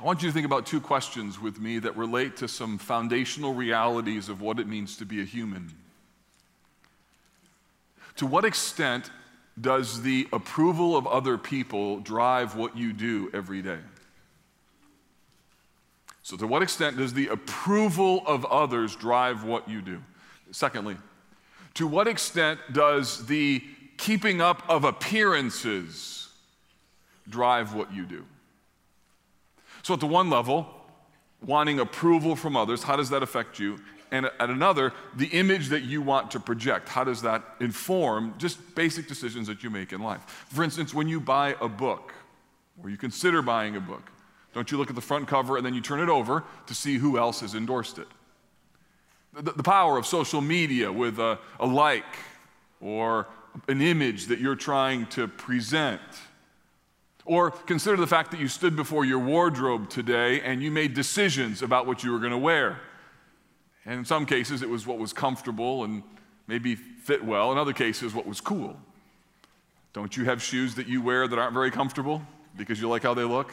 I want you to think about two questions with me that relate to some foundational realities of what it means to be a human. To what extent does the approval of other people drive what you do every day? So, to what extent does the approval of others drive what you do? Secondly, to what extent does the keeping up of appearances drive what you do? So, at the one level, wanting approval from others, how does that affect you? And at another, the image that you want to project, how does that inform just basic decisions that you make in life? For instance, when you buy a book, or you consider buying a book, don't you look at the front cover and then you turn it over to see who else has endorsed it? The, the power of social media with a, a like or an image that you're trying to present or consider the fact that you stood before your wardrobe today and you made decisions about what you were going to wear. And in some cases, it was what was comfortable and maybe fit well. In other cases, what was cool. Don't you have shoes that you wear that aren't very comfortable because you like how they look?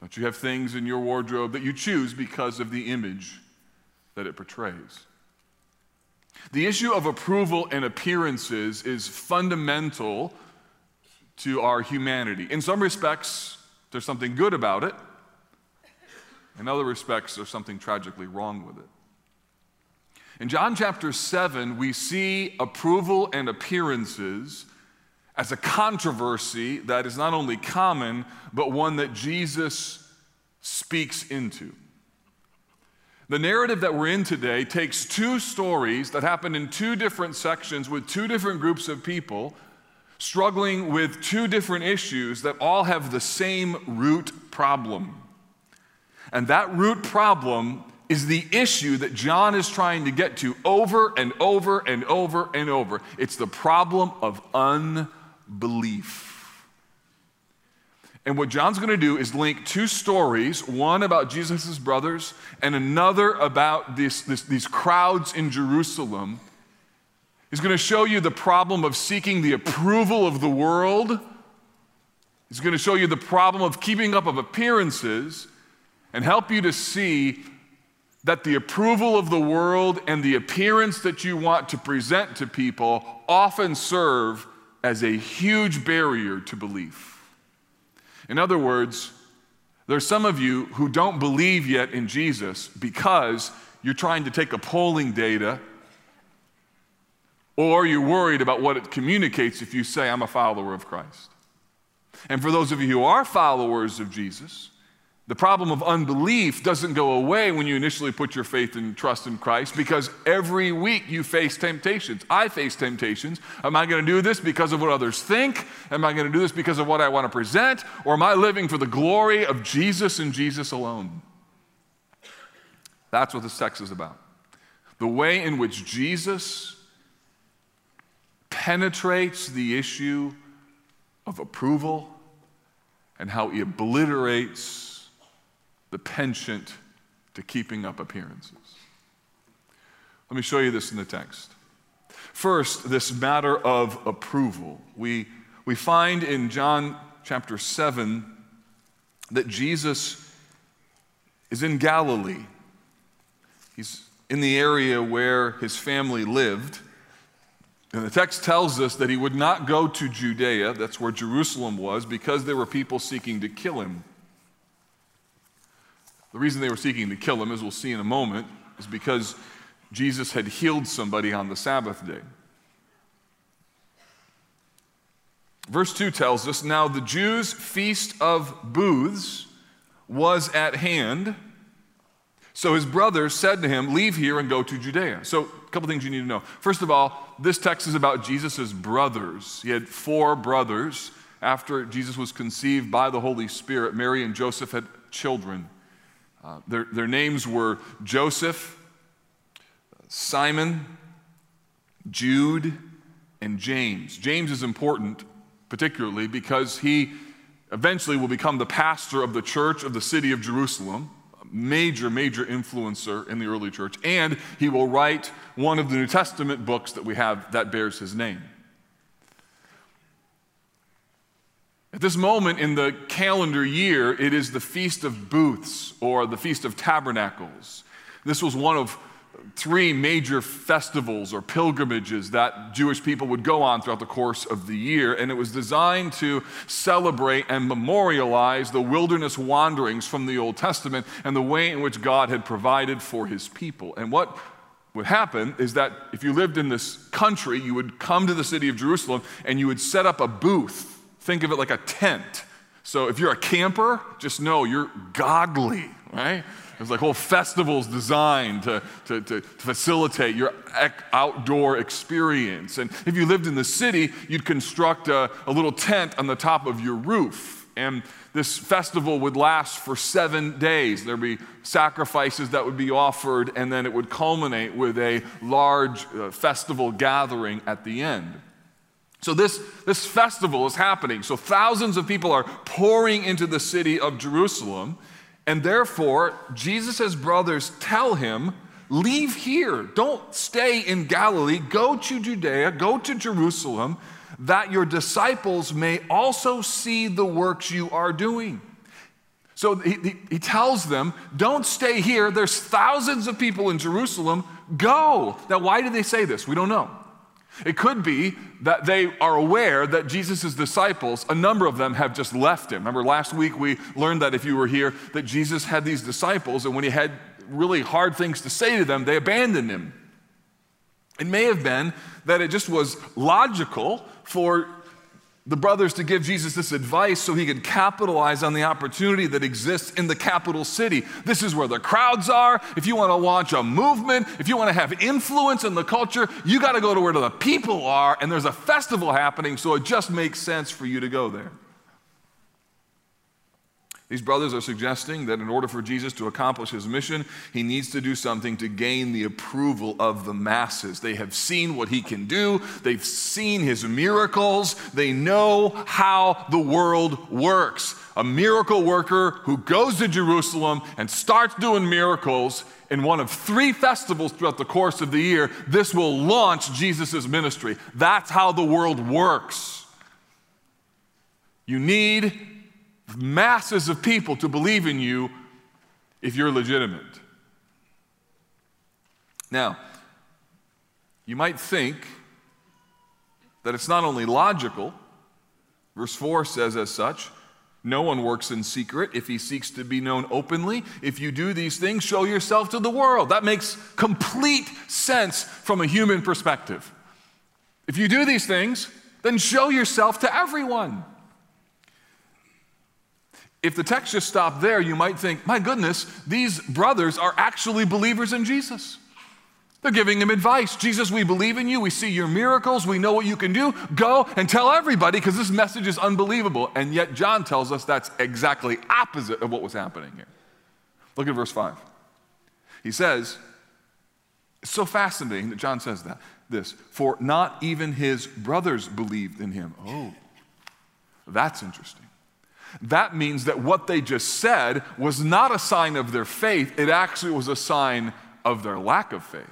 Don't you have things in your wardrobe that you choose because of the image that it portrays? The issue of approval and appearances is fundamental to our humanity. In some respects, there's something good about it. In other respects, there's something tragically wrong with it. In John chapter 7, we see approval and appearances as a controversy that is not only common, but one that Jesus speaks into. The narrative that we're in today takes two stories that happen in two different sections with two different groups of people struggling with two different issues that all have the same root problem. And that root problem is the issue that John is trying to get to over and over and over and over. It's the problem of unbelief. And what John's going to do is link two stories one about Jesus' brothers, and another about this, this, these crowds in Jerusalem He's going to show you the problem of seeking the approval of the world. He's going to show you the problem of keeping up of appearances and help you to see that the approval of the world and the appearance that you want to present to people often serve as a huge barrier to belief. In other words, there's some of you who don't believe yet in Jesus because you're trying to take a polling data or you're worried about what it communicates if you say, I'm a follower of Christ. And for those of you who are followers of Jesus, the problem of unbelief doesn't go away when you initially put your faith and trust in Christ because every week you face temptations. I face temptations. Am I going to do this because of what others think? Am I going to do this because of what I want to present? Or am I living for the glory of Jesus and Jesus alone? That's what this text is about. The way in which Jesus penetrates the issue of approval and how he obliterates the penchant to keeping up appearances. Let me show you this in the text. First, this matter of approval. We, we find in John chapter 7 that Jesus is in Galilee. He's in the area where his family lived. And the text tells us that he would not go to Judea, that's where Jerusalem was, because there were people seeking to kill him. The reason they were seeking to kill him, as we'll see in a moment, is because Jesus had healed somebody on the Sabbath day. Verse 2 tells us Now the Jews' feast of booths was at hand. So his brothers said to him, Leave here and go to Judea. So, a couple things you need to know. First of all, this text is about Jesus' brothers. He had four brothers. After Jesus was conceived by the Holy Spirit, Mary and Joseph had children. Uh, their, their names were Joseph, Simon, Jude, and James. James is important, particularly because he eventually will become the pastor of the church of the city of Jerusalem major, major influencer in the early church, and he will write one of the New Testament books that we have that bears his name. At this moment in the calendar year, it is the Feast of Booths or the Feast of Tabernacles. This was one of three major festivals or pilgrimages that Jewish people would go on throughout the course of the year, and it was designed to celebrate and memorialize the wilderness wanderings from the Old Testament and the way in which God had provided for his people. And what would happen is that if you lived in this country, you would come to the city of Jerusalem and you would set up a booth Think of it like a tent. So if you're a camper, just know you're godly, right? There's like whole festivals designed to, to, to, facilitate your outdoor experience. And if you lived in the city, you'd construct a, a little tent on the top of your roof. And this festival would last for seven days. There'd be sacrifices that would be offered, and then it would culminate with a large uh, festival gathering at the end. So, this, this festival is happening. So, thousands of people are pouring into the city of Jerusalem. And therefore, Jesus' brothers tell him, Leave here. Don't stay in Galilee. Go to Judea, go to Jerusalem, that your disciples may also see the works you are doing. So he, he, he, tells them, Don't stay here. There's thousands of people in Jerusalem. Go. Now, why do they say this? We don't know. It could be that they are aware that Jesus' disciples, a number of them have just left him. Remember last week we learned that if you were here, that Jesus had these disciples, and when he had really hard things to say to them, they abandoned him. It may have been that it just was logical for the brothers to give Jesus this advice so he could capitalize on the opportunity that exists in the capital city. This is where the crowds are. If you want to launch a movement, if you want to have influence in the culture, you got to go to where the people are, and there's a festival happening, so it just makes sense for you to go there. These brothers are suggesting that in order for Jesus to accomplish his mission, he needs to do something to gain the approval of the masses. They have seen what he can do, they've seen his miracles, they know how the world works. A miracle worker who goes to Jerusalem and starts doing miracles in one of three festivals throughout the course of the year, this will launch Jesus' ministry. That's how the world works. You need masses of people to believe in you if you're legitimate. Now, you might think that it's not only logical, verse 4 says as such, no one works in secret if he seeks to be known openly. If you do these things, show yourself to the world. That makes complete sense from a human perspective. If you do these things, then show yourself to everyone. If the text just stopped there, you might think, my goodness, these brothers are actually believers in Jesus. They're giving him advice. Jesus, we believe in you. We see your miracles. We know what you can do. Go and tell everybody because this message is unbelievable. And yet, John tells us that's exactly opposite of what was happening here. Look at verse 5. He says, it's so fascinating that John says that. This, for not even his brothers believed in him. Oh, that's interesting. That means that what they just said was not a sign of their faith, it actually was a sign of their lack of faith.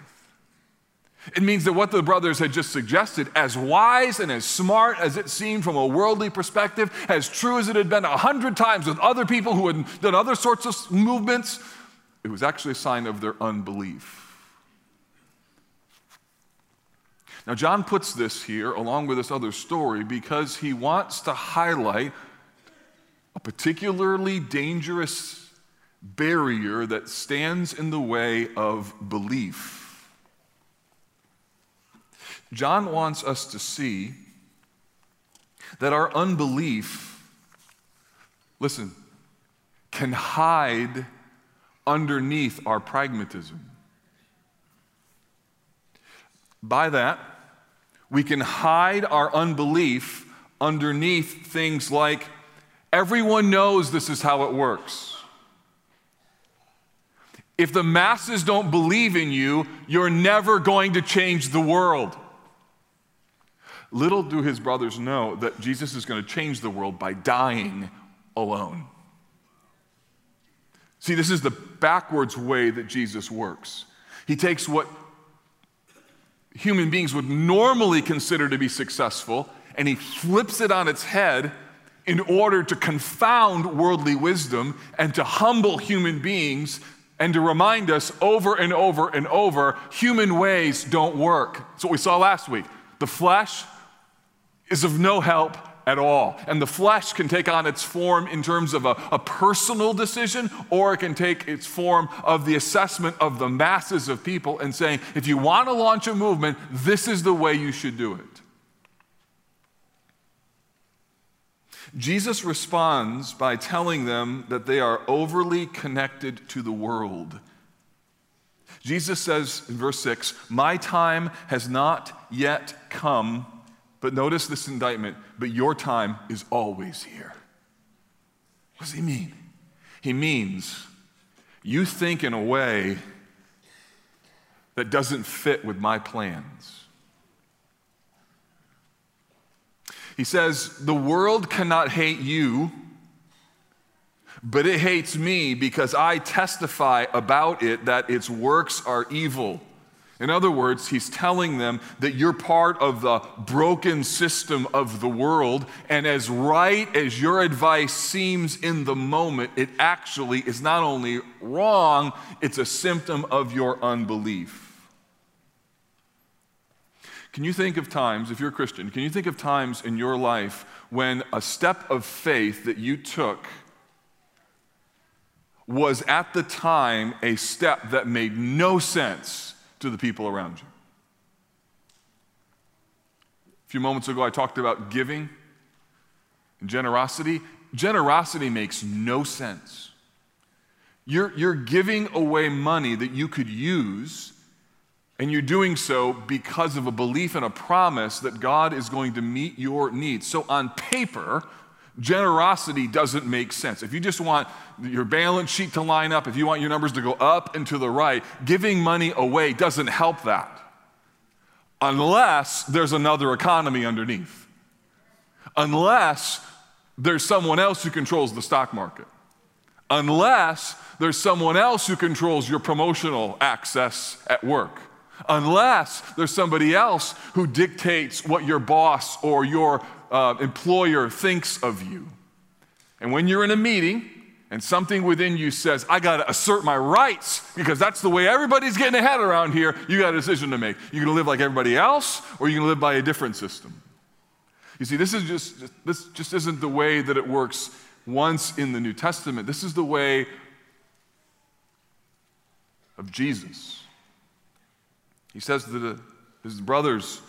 It means that what the brothers had just suggested, as wise and as smart as it seemed from a worldly perspective, as true as it had been a hundred times with other people who had done other sorts of movements, it was actually a sign of their unbelief. Now, John puts this here along with this other story because he wants to highlight a particularly dangerous barrier that stands in the way of belief. John wants us to see that our unbelief, listen, can hide underneath our pragmatism. By that, we can hide our unbelief underneath things like Everyone knows this is how it works. If the masses don't believe in you, you're never going to change the world. Little do his brothers know that Jesus is going to change the world by dying alone. See, this is the backwards way that Jesus works. He takes what human beings would normally consider to be successful and he flips it on its head in order to confound worldly wisdom and to humble human beings and to remind us over and over and over human ways don't work. That's what we saw last week. The flesh is of no help at all. And the flesh can take on its form in terms of a, a, personal decision, or it can take its form of the assessment of the masses of people and saying, if you want to launch a movement, this is the way you should do it. Jesus responds by telling them that they are overly connected to the world. Jesus says in verse 6, My time has not yet come but notice this indictment, but your time is always here. What does he mean? He means you think in a way that doesn't fit with my plans. He says, The world cannot hate you, but it hates me because I testify about it that its works are evil. In other words, he's telling them that you're part of the broken system of the world, and as right as your advice seems in the moment, it actually is not only wrong, it's a symptom of your unbelief. Can you think of times, if you're a Christian, can you think of times in your life when a step of faith that you took was at the time a step that made no sense? to the people around you. A few moments ago, I talked about giving and generosity. Generosity makes no sense. You're, you're giving away money that you could use, and you're doing so because of a belief and a promise that God is going to meet your needs. So, on paper, Generosity doesn't make sense. If you just want your balance sheet to line up, if you want your numbers to go up and to the right, giving money away doesn't help that. Unless there's another economy underneath. Unless there's someone else who controls the stock market. Unless there's someone else who controls your promotional access at work. Unless there's somebody else who dictates what your boss or your uh, employer thinks of you. And when you're in a meeting and something within you says, I got to assert my rights because that's the way everybody's getting ahead around here, you got a decision to make. You're going to live like everybody else or you're going to live by a different system. You see, this is just this just isn't the way that it works once in the New Testament. This is the way of Jesus. He says that his brothers,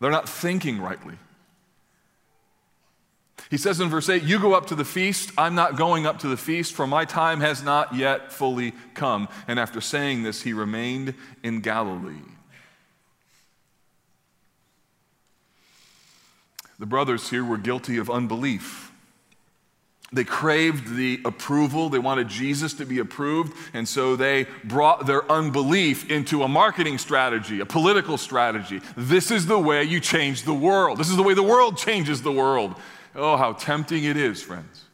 they're not thinking rightly. He says in verse 8, You go up to the feast. I'm not going up to the feast, for my time has not yet fully come. And after saying this, he remained in Galilee. The brothers here were guilty of unbelief. They craved the approval. They wanted Jesus to be approved. And so they brought their unbelief into a marketing strategy, a political strategy. This is the way you change the world. This is the way the world changes the world. Oh, how tempting it is, friends.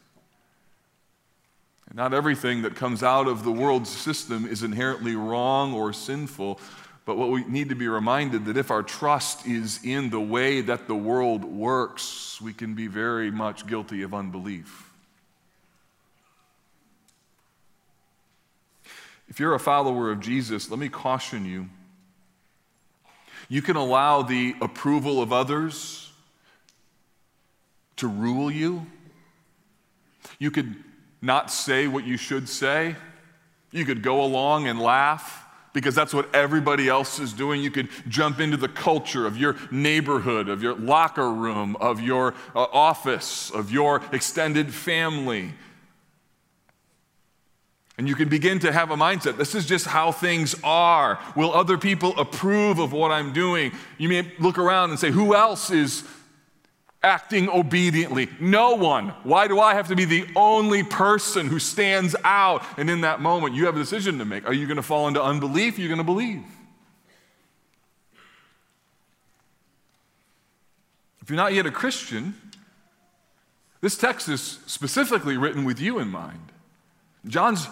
Not everything that comes out of the world's system is inherently wrong or sinful, but what we need to be reminded that if our trust is in the way that the world works, we can be very much guilty of unbelief. If you're a follower of Jesus, let me caution you. You can allow the approval of others to rule you. You could not say what you should say. You could go along and laugh because that's what everybody else is doing. You could jump into the culture of your neighborhood, of your locker room, of your uh, office, of your extended family. And you can begin to have a mindset. This is just how things are. Will other people approve of what I'm doing? You may look around and say, Who else is acting obediently. No one. Why do I have to be the only person who stands out? And in that moment, you have a decision to make. Are you going to fall into unbelief? Are you going to believe? If you're not yet a Christian, this text is specifically written with you in mind. John's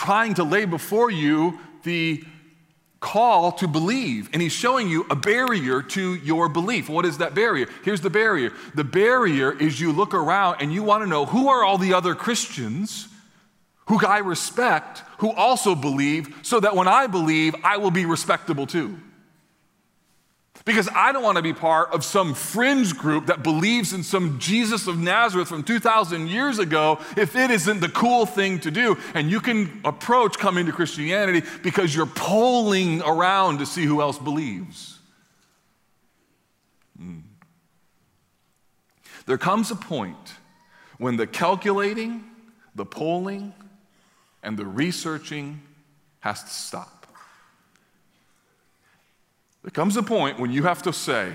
trying to lay before you the call to believe. And he's showing you a barrier to your belief. What is that barrier? Here's the barrier the barrier is you look around and you want to know who are all the other Christians who I respect who also believe so that when I believe, I will be respectable too. Because I don't want to be part of some fringe group that believes in some Jesus of Nazareth from 2,000 years ago if it isn't the cool thing to do. And you can approach coming to Christianity because you're polling around to see who else believes. Mm. There comes a point when the calculating, the polling, and the researching has to stop. There comes a point when you have to say,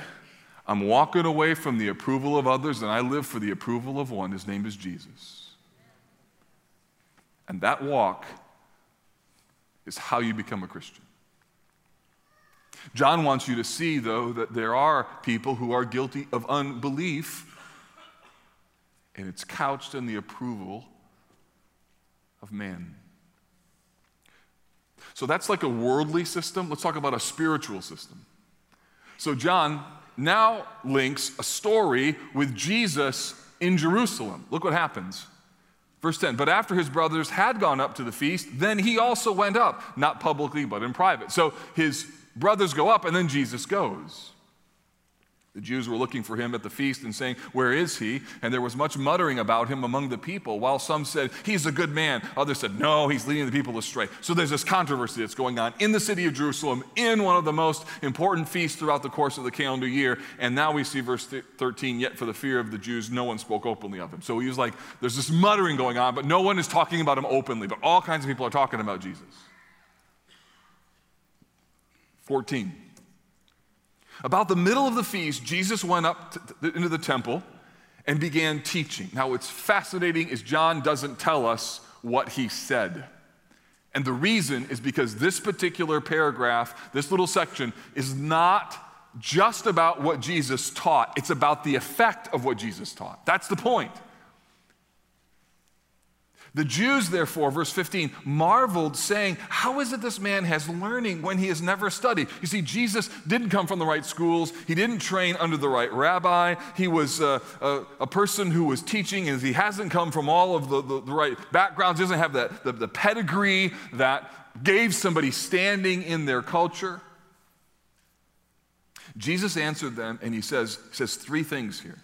I'm walking away from the approval of others and I live for the approval of one. His name is Jesus. And that walk is how you become a Christian. John wants you to see, though, that there are people who are guilty of unbelief, and it's couched in the approval of man. So that's like a worldly system. Let's talk about a spiritual system. So John now links a story with Jesus in Jerusalem. Look what happens. Verse 10 But after his brothers had gone up to the feast, then he also went up, not publicly, but in private. So his brothers go up, and then Jesus goes. The Jews were looking for him at the feast and saying, Where is he? And there was much muttering about him among the people, while some said, He's a good man. Others said, No, he's leading the people astray. So there's this controversy that's going on in the city of Jerusalem, in one of the most important feasts throughout the course of the calendar year. And now we see verse 13, Yet for the fear of the Jews, no one spoke openly of him. So he was like, There's this muttering going on, but no one is talking about him openly. But all kinds of people are talking about Jesus. 14. About the middle of the feast, Jesus went up to, into the temple and began teaching. Now, what's fascinating is John doesn't tell us what he said. And the reason is because this particular paragraph, this little section, is not just about what Jesus taught, it's about the effect of what Jesus taught. That's the point. The Jews, therefore, verse 15, marveled, saying, How is it this man has learning when he has never studied? You see, Jesus didn't come from the right schools, he didn't train under the right rabbi. He was a, a, a person who was teaching, and he hasn't come from all of the, the, the right backgrounds, he doesn't have that, the, the pedigree that gave somebody standing in their culture. Jesus answered them, and he says, says three things here.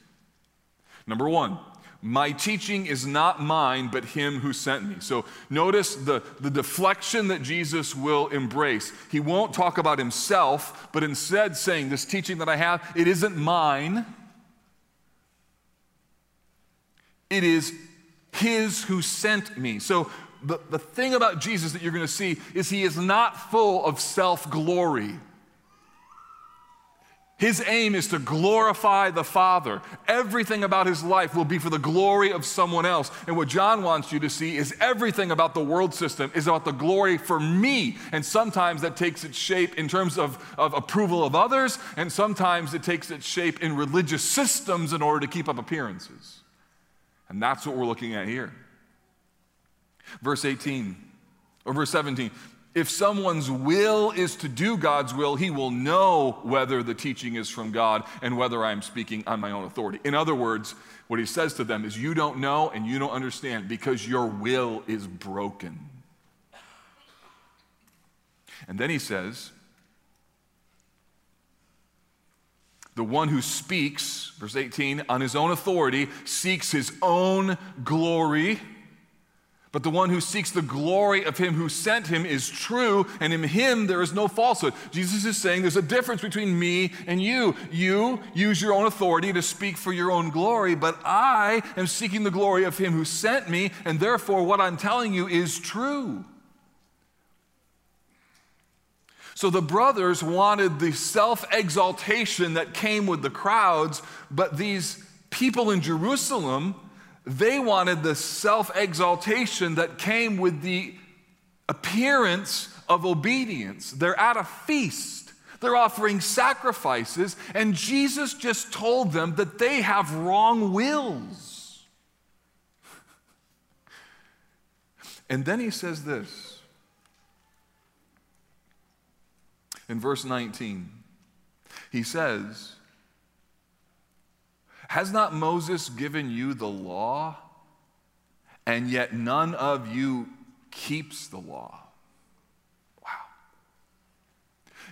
Number one, my teaching is not mine, but him who sent me. So notice the, the deflection that Jesus will embrace. He won't talk about himself, but instead saying, This teaching that I have, it isn't mine. It is his who sent me. So the, the thing about Jesus that you're going to see is he is not full of self glory. His aim is to glorify the Father. Everything about his life will be for the glory of someone else. And what John wants you to see is everything about the world system is about the glory for me. And sometimes that takes its shape in terms of, of approval of others, and sometimes it takes its shape in religious systems in order to keep up appearances. And that's what we're looking at here. Verse 18 or verse 17 if someone's will is to do God's will, he will know whether the teaching is from God and whether I'm speaking on my own authority. In other words, what he says to them is, You don't know and you don't understand because your will is broken. And then he says, The one who speaks, verse 18, on his own authority, seeks his own glory but the one who seeks the glory of him who sent him is true, and in him there is no falsehood. Jesus is saying there's a difference between me and you. You use your own authority to speak for your own glory, but I am seeking the glory of him who sent me, and therefore what I'm telling you is true. So the brothers wanted the self exaltation that came with the crowds, but these people in Jerusalem they wanted the self exaltation that came with the appearance of obedience. They're at a feast, they're offering sacrifices, and Jesus just told them that they have wrong wills. And then he says this in verse 19. He says, Has not Moses given you the law? And yet none of you keeps the law. Wow.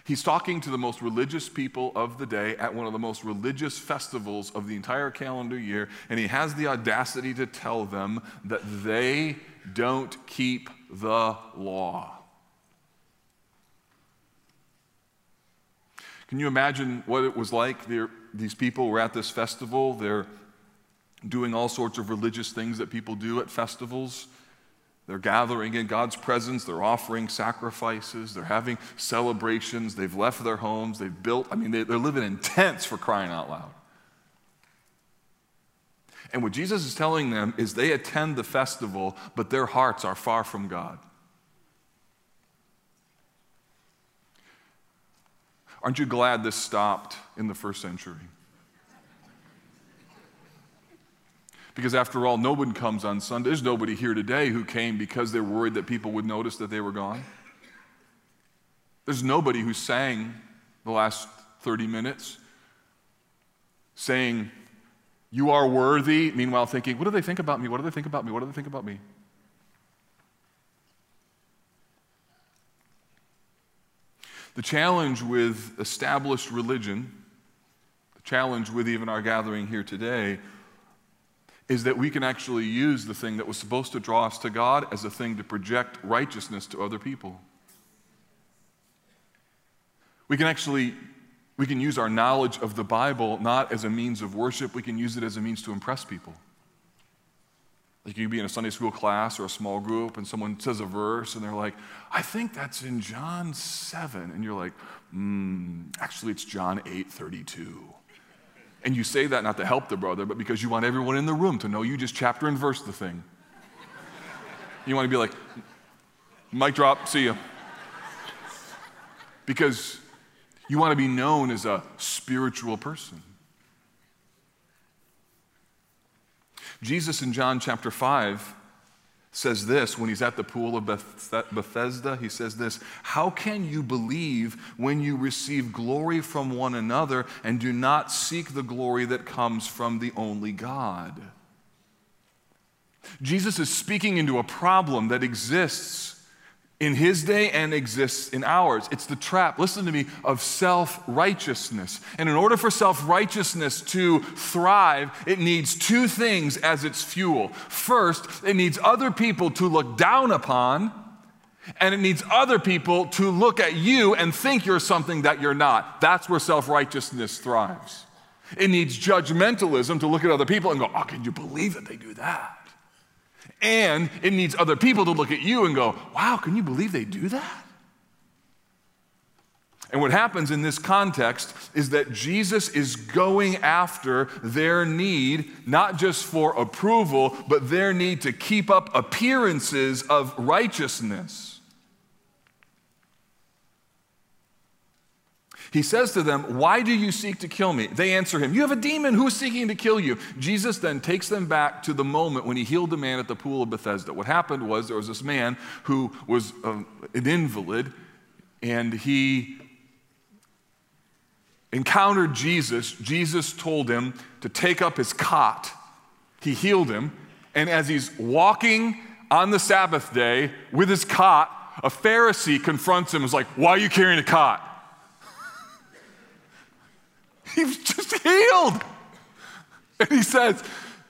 He's talking to the most religious people of the day at one of the most religious festivals of the entire calendar year, and he has the audacity to tell them that they don't keep the law. Can you imagine what it was like? These people were at this festival. They're doing all sorts of religious things that people do at festivals. They're gathering in God's presence. They're offering sacrifices. They're having celebrations. They've left their homes. They've built, I mean, they, are living in tents for crying out loud. And what Jesus is telling them is they attend the festival, but their hearts are far from God. Aren't you glad this stopped in the first century? Because after all, no one comes on Sunday. There's nobody here today who came because they're worried that people would notice that they were gone. There's nobody who sang the last 30 minutes saying, You are worthy, meanwhile thinking, What do they think about me? What do they think about me? What do they think about me? The challenge with established religion, the challenge with even our gathering here today, is that we can actually use the thing that was supposed to draw us to God as a thing to project righteousness to other people. We can actually we can use our knowledge of the Bible not as a means of worship, we can use it as a means to impress people. Like you be in a Sunday school class or a small group and someone says a verse and they're like, I think that's in John 7. And you're like, mm, actually, it's John 8 32. And you say that not to help the brother, but because you want everyone in the room to know you just chapter and verse the thing. You want to be like, mic drop, see you. Because you want to be known as a spiritual person. Jesus in John chapter 5 says this when he's at the pool of Bethesda. He says this How can you believe when you receive glory from one another and do not seek the glory that comes from the only God? Jesus is speaking into a problem that exists in his day and exists in ours. It's the trap, listen to me, of self righteousness. And in order for self righteousness to thrive, it needs two things as its fuel. First, it needs other people to look down upon, and it needs other people to look at you and think you're something that you're not. That's where self righteousness thrives. It needs judgmentalism to look at other people and go, Oh, can you believe that they do that? And it needs other people to look at you and go, wow, can you believe they do that? And what happens in this context is that Jesus is going after their need, not just for approval, but their need to keep up appearances of righteousness. He says to them, Why do you seek to kill me? They answer him, You have a demon. Who is seeking to kill you? Jesus then takes them back to the moment when he healed the man at the pool of Bethesda. What happened was there was this man who was um, an invalid, and he encountered Jesus. Jesus told him to take up his cot. He healed him. And as he's walking on the Sabbath day with his cot, a Pharisee confronts him and is like, Why are you carrying a cot? He was just healed. And he says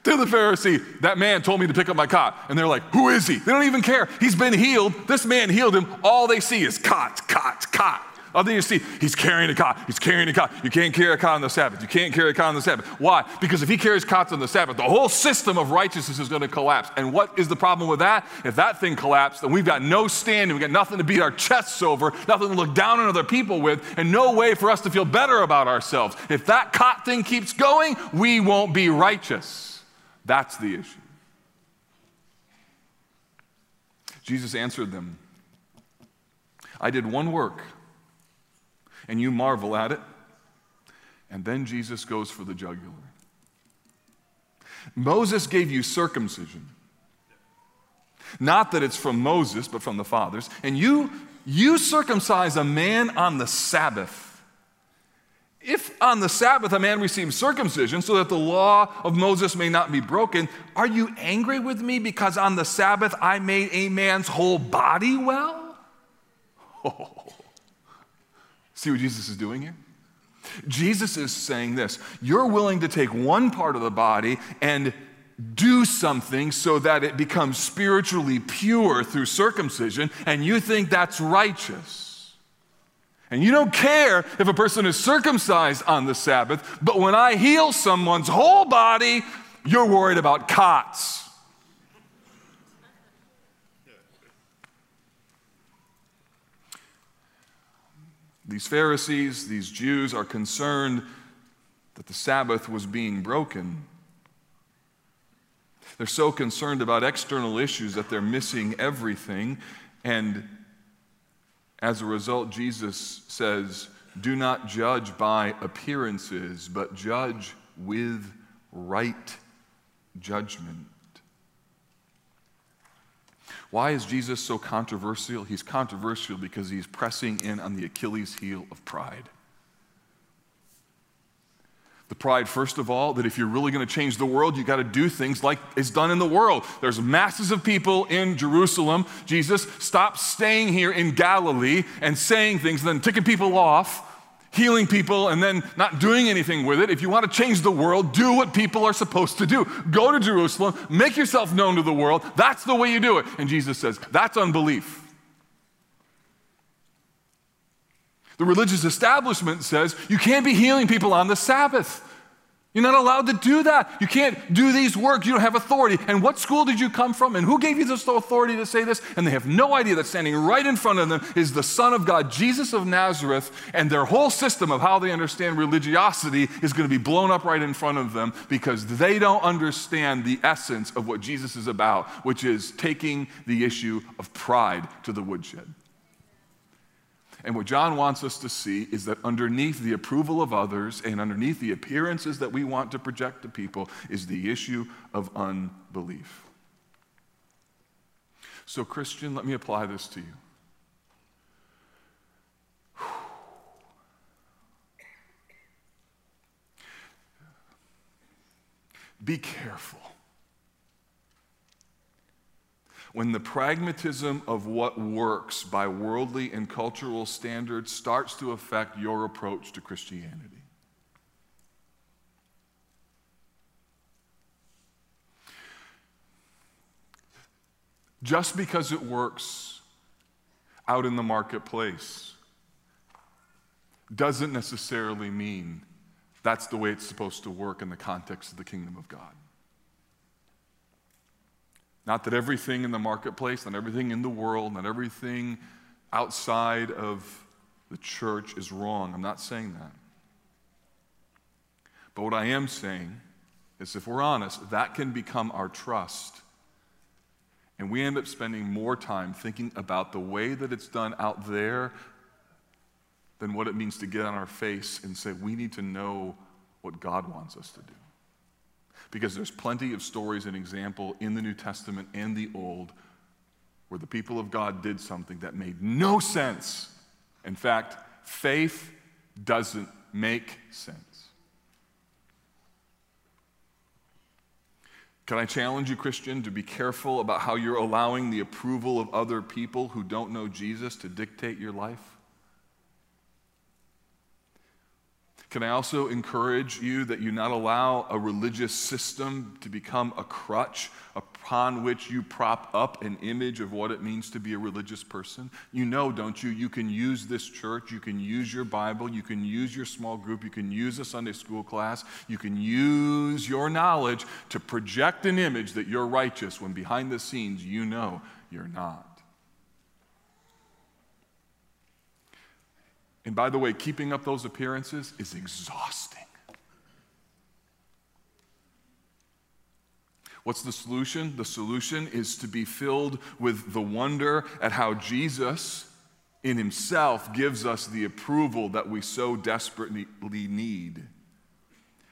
to the Pharisee, That man told me to pick up my cot. And they're like, Who is he? They don't even care. He's been healed. This man healed him. All they see is cot, cot, cot. All you see, he's carrying a cot. He's carrying a cot. You can't carry a cot on the Sabbath. You can't carry a cot on the Sabbath. Why? Because if he carries cots on the Sabbath, the whole system of righteousness is going to collapse. And what is the problem with that? If that thing collapsed, then we've got no standing. We've got nothing to beat our chests over, nothing to look down on other people with, and no way for us to feel better about ourselves. If that cot thing keeps going, we won't be righteous. That's the issue. Jesus answered them I did one work and you marvel at it. And then Jesus goes for the jugular. Moses gave you circumcision. Not that it's from Moses, but from the fathers. And you you circumcise a man on the Sabbath. If on the Sabbath a man receives circumcision so that the law of Moses may not be broken, are you angry with me because on the Sabbath I made a man's whole body well? Oh. See what Jesus is doing here? Jesus is saying this You're willing to take one part of the body and do something so that it becomes spiritually pure through circumcision, and you think that's righteous. And you don't care if a person is circumcised on the Sabbath, but when I heal someone's whole body, you're worried about cots. These Pharisees, these Jews are concerned that the Sabbath was being broken. They're so concerned about external issues that they're missing everything. And as a result, Jesus says, Do not judge by appearances, but judge with right judgment. Why is Jesus so controversial? He's controversial because he's pressing in on the Achilles heel of pride. The pride, first of all, that if you're really going to change the world, you got to do things like is done in the world. There's masses of people in Jerusalem. Jesus, stop staying here in Galilee and saying things, and then ticking people off healing people and then not doing anything with it. If you want to change the world, do what people are supposed to do. Go to Jerusalem, make yourself known to the world. That's the way you do it. And Jesus says, that's unbelief. The religious establishment says you can't be healing people on the Sabbath. You're not allowed to do that. You can't do these works. You don't have authority. And what school did you come from? And who gave you this authority to say this? And they have no idea that standing right in front of them is the Son of God, Jesus of Nazareth, and their whole system of how they understand religiosity is going to be blown up right in front of them because they don't understand the essence of what Jesus is about, which is taking the issue of pride to the woodshed. And what John wants us to see is that underneath the approval of others and underneath the appearances that we want to project to people is the issue of unbelief. So, Christian, let me apply this to you. Be careful when the pragmatism of what works by worldly and cultural standards starts to affect your approach to Christianity. Just because it works out in the marketplace doesn't necessarily mean that's the way it's supposed to work in the context of the kingdom of God. Not that everything in the marketplace, not everything in the world, not everything outside of the church is wrong. I'm not saying that. But what I am saying is if we're honest, that can become our trust. And we end up spending more time thinking about the way that it's done out there than what it means to get on our face and say, we need to know what God wants us to do because there's plenty of stories and example in the New Testament and the Old where the people of God did something that made no sense. In fact, faith doesn't make sense. Can I challenge you, Christian, to be careful about how you're allowing the approval of other people who don't know Jesus to dictate your life? Can I also encourage you that you not allow a religious system to become a crutch upon which you prop up an image of what it means to be a religious person? You know, don't you? You can use this church, you can use your Bible, you can use your small group, you can use a Sunday school class, you can use your knowledge to project an image that you're righteous when behind the scenes you know you're not. And by the way, keeping up those appearances is exhausting. What's the solution? The solution is to be filled with the wonder at how Jesus, in himself, gives us the approval that we so desperately need.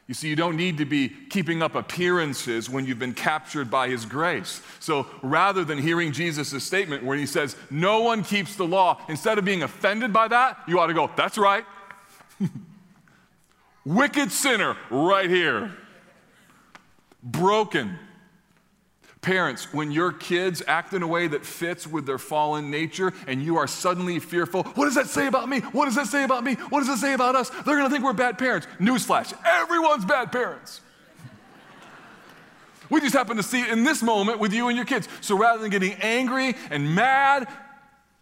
You see, you don't need to be keeping up appearances when you've been captured by His grace. So rather than hearing Jesus' statement where He says, No one keeps the law, instead of being offended by that, you ought to go, That's right. Wicked sinner right here. Broken. Parents, when your kids act in a way that fits with their fallen nature and you are suddenly fearful, what does that say about me? What does that say about me? What does that say about us? They're gonna think we're bad parents. Newsflash everyone's bad parents. we just happen to see it in this moment with you and your kids. So rather than getting angry and mad,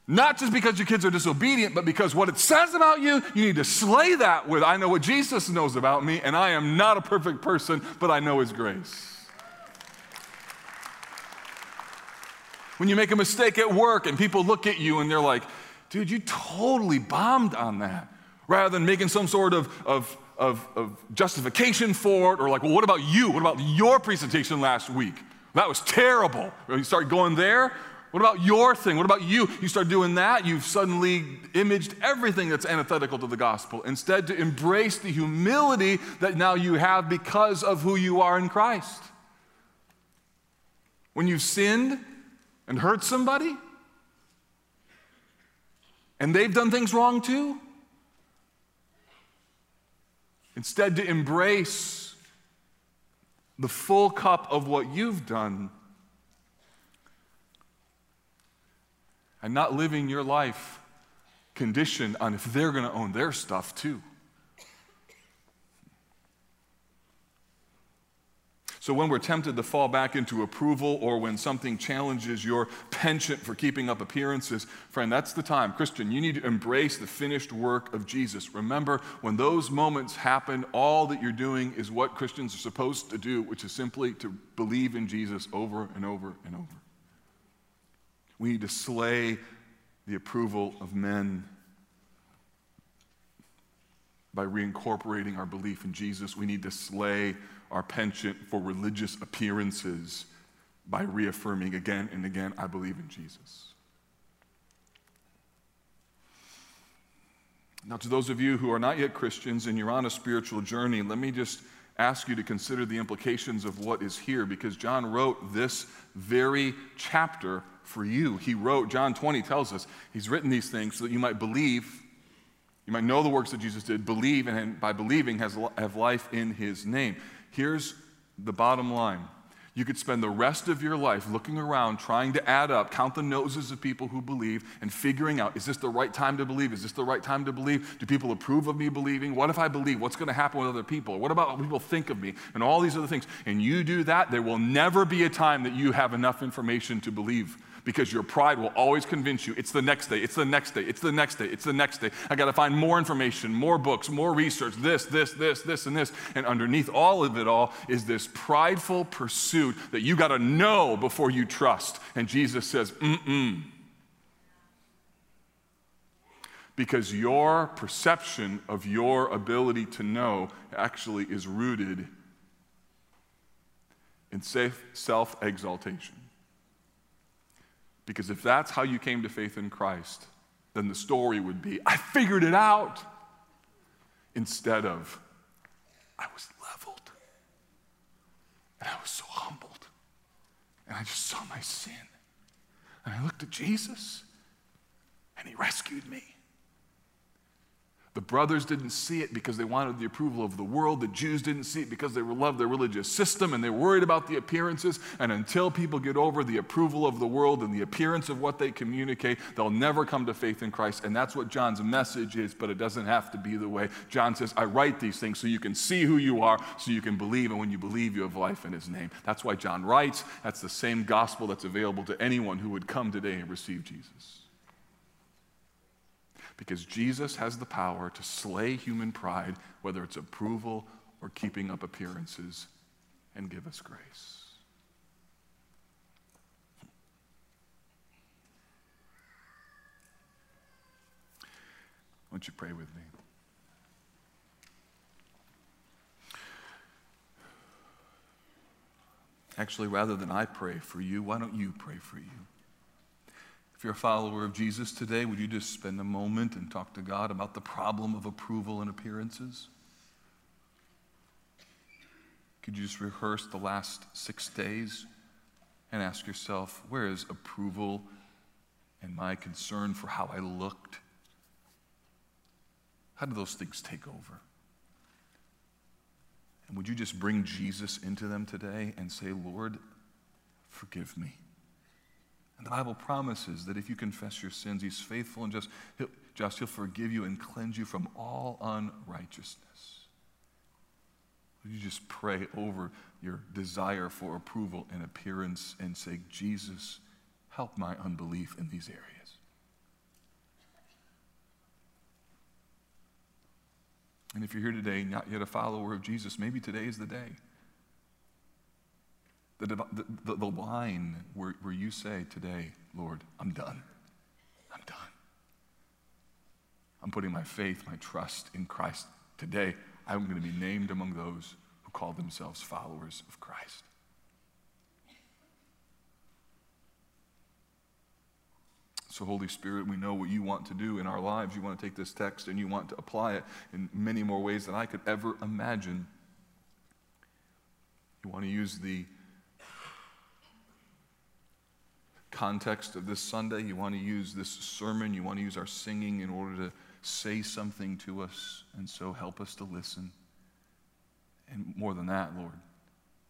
not just because your kids are disobedient, but because what it says about you, you need to slay that with I know what Jesus knows about me, and I am not a perfect person, but I know His grace. When you make a mistake at work and people look at you and they're like, dude, you totally bombed on that. Rather than making some sort of, of, of, of justification for it or like, well, what about you? What about your presentation last week? That was terrible. You start going there. What about your thing? What about you? You start doing that, you've suddenly imaged everything that's antithetical to the gospel. Instead, to embrace the humility that now you have because of who you are in Christ. When you've sinned, and hurt somebody? And they've done things wrong too? Instead, to embrace the full cup of what you've done and not living your life conditioned on if they're going to own their stuff too. So, when we're tempted to fall back into approval or when something challenges your penchant for keeping up appearances, friend, that's the time. Christian, you need to embrace the finished work of Jesus. Remember, when those moments happen, all that you're doing is what Christians are supposed to do, which is simply to believe in Jesus over and over and over. We need to slay the approval of men by reincorporating our belief in Jesus. We need to slay our penchant for religious appearances by reaffirming again and again, I believe in Jesus. Now, to those of you who are not yet Christians and you're on a spiritual journey, let me just ask you to consider the implications of what is here because John wrote this very chapter for you. He wrote, John 20 tells us, he's written these things so that you might believe, you might know the works that Jesus did, believe, and by believing has, have life in his name. Here's the bottom line. You could spend the rest of your life looking around, trying to add up, count the noses of people who believe, and figuring out is this the right time to believe? Is this the right time to believe? Do people approve of me believing? What if I believe? What's going to happen with other people? What about what people think of me? And all these other things. And you do that, there will never be a time that you have enough information to believe because your pride will always convince you it's the next day, it's the next day, it's the next day, it's the next day. I got to find more information, more books, more research, this, this, this, this, and this. And underneath all of it all is this prideful pursuit that you got to know before you trust. And Jesus says, mm mm. Because your perception of your ability to know actually is rooted in self exaltation. Because if that's how you came to faith in Christ, then the story would be, I figured it out, instead of, I was leveled and I was so humbled and I just saw my sin. And I looked at Jesus and he rescued me. The brothers didn't see it because they wanted the approval of the world. The Jews didn't see it because they loved their religious system and they worried about the appearances. And until people get over the approval of the world and the appearance of what they communicate, they'll never come to faith in Christ. And that's what John's message is, but it doesn't have to be the way. John says, I write these things so you can see who you are, so you can believe. And when you believe, you have life in his name. That's why John writes. That's the same gospel that's available to anyone who would come today and receive Jesus. Because Jesus has the power to slay human pride, whether it's approval or keeping up appearances, and give us grace. Won't you pray with me? Actually, rather than I pray for you, why don't you pray for you? You're a follower of Jesus today, would you just spend a moment and talk to God about the problem of approval and appearances? Could you just rehearse the last six days and ask yourself, where is approval and my concern for how I looked? How do those things take over? And would you just bring Jesus into them today and say, Lord, forgive me? And the Bible promises that if you confess your sins, He's faithful and just he'll, just He'll forgive you and cleanse you from all unrighteousness. You just pray over your desire for approval and appearance and say, Jesus, help my unbelief in these areas? And if you're here today, not yet a follower of Jesus, maybe today is the day. The, the, the, line where, where you say today, Lord, I'm done. I'm done. I'm putting my faith, my trust in Christ. Today, I'm going to be named among those who call themselves followers of Christ. So, Holy Spirit, we know what you want to do in our lives. You want to take this text and you want to apply it in many more ways than I could ever imagine. You want to use the context of this Sunday. You want to use this sermon. You want to use our singing in order to say something to us. And so help us to listen. And more than that, Lord,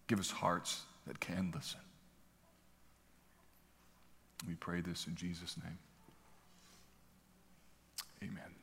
give us hearts that can listen. We pray this in Jesus' name. Amen.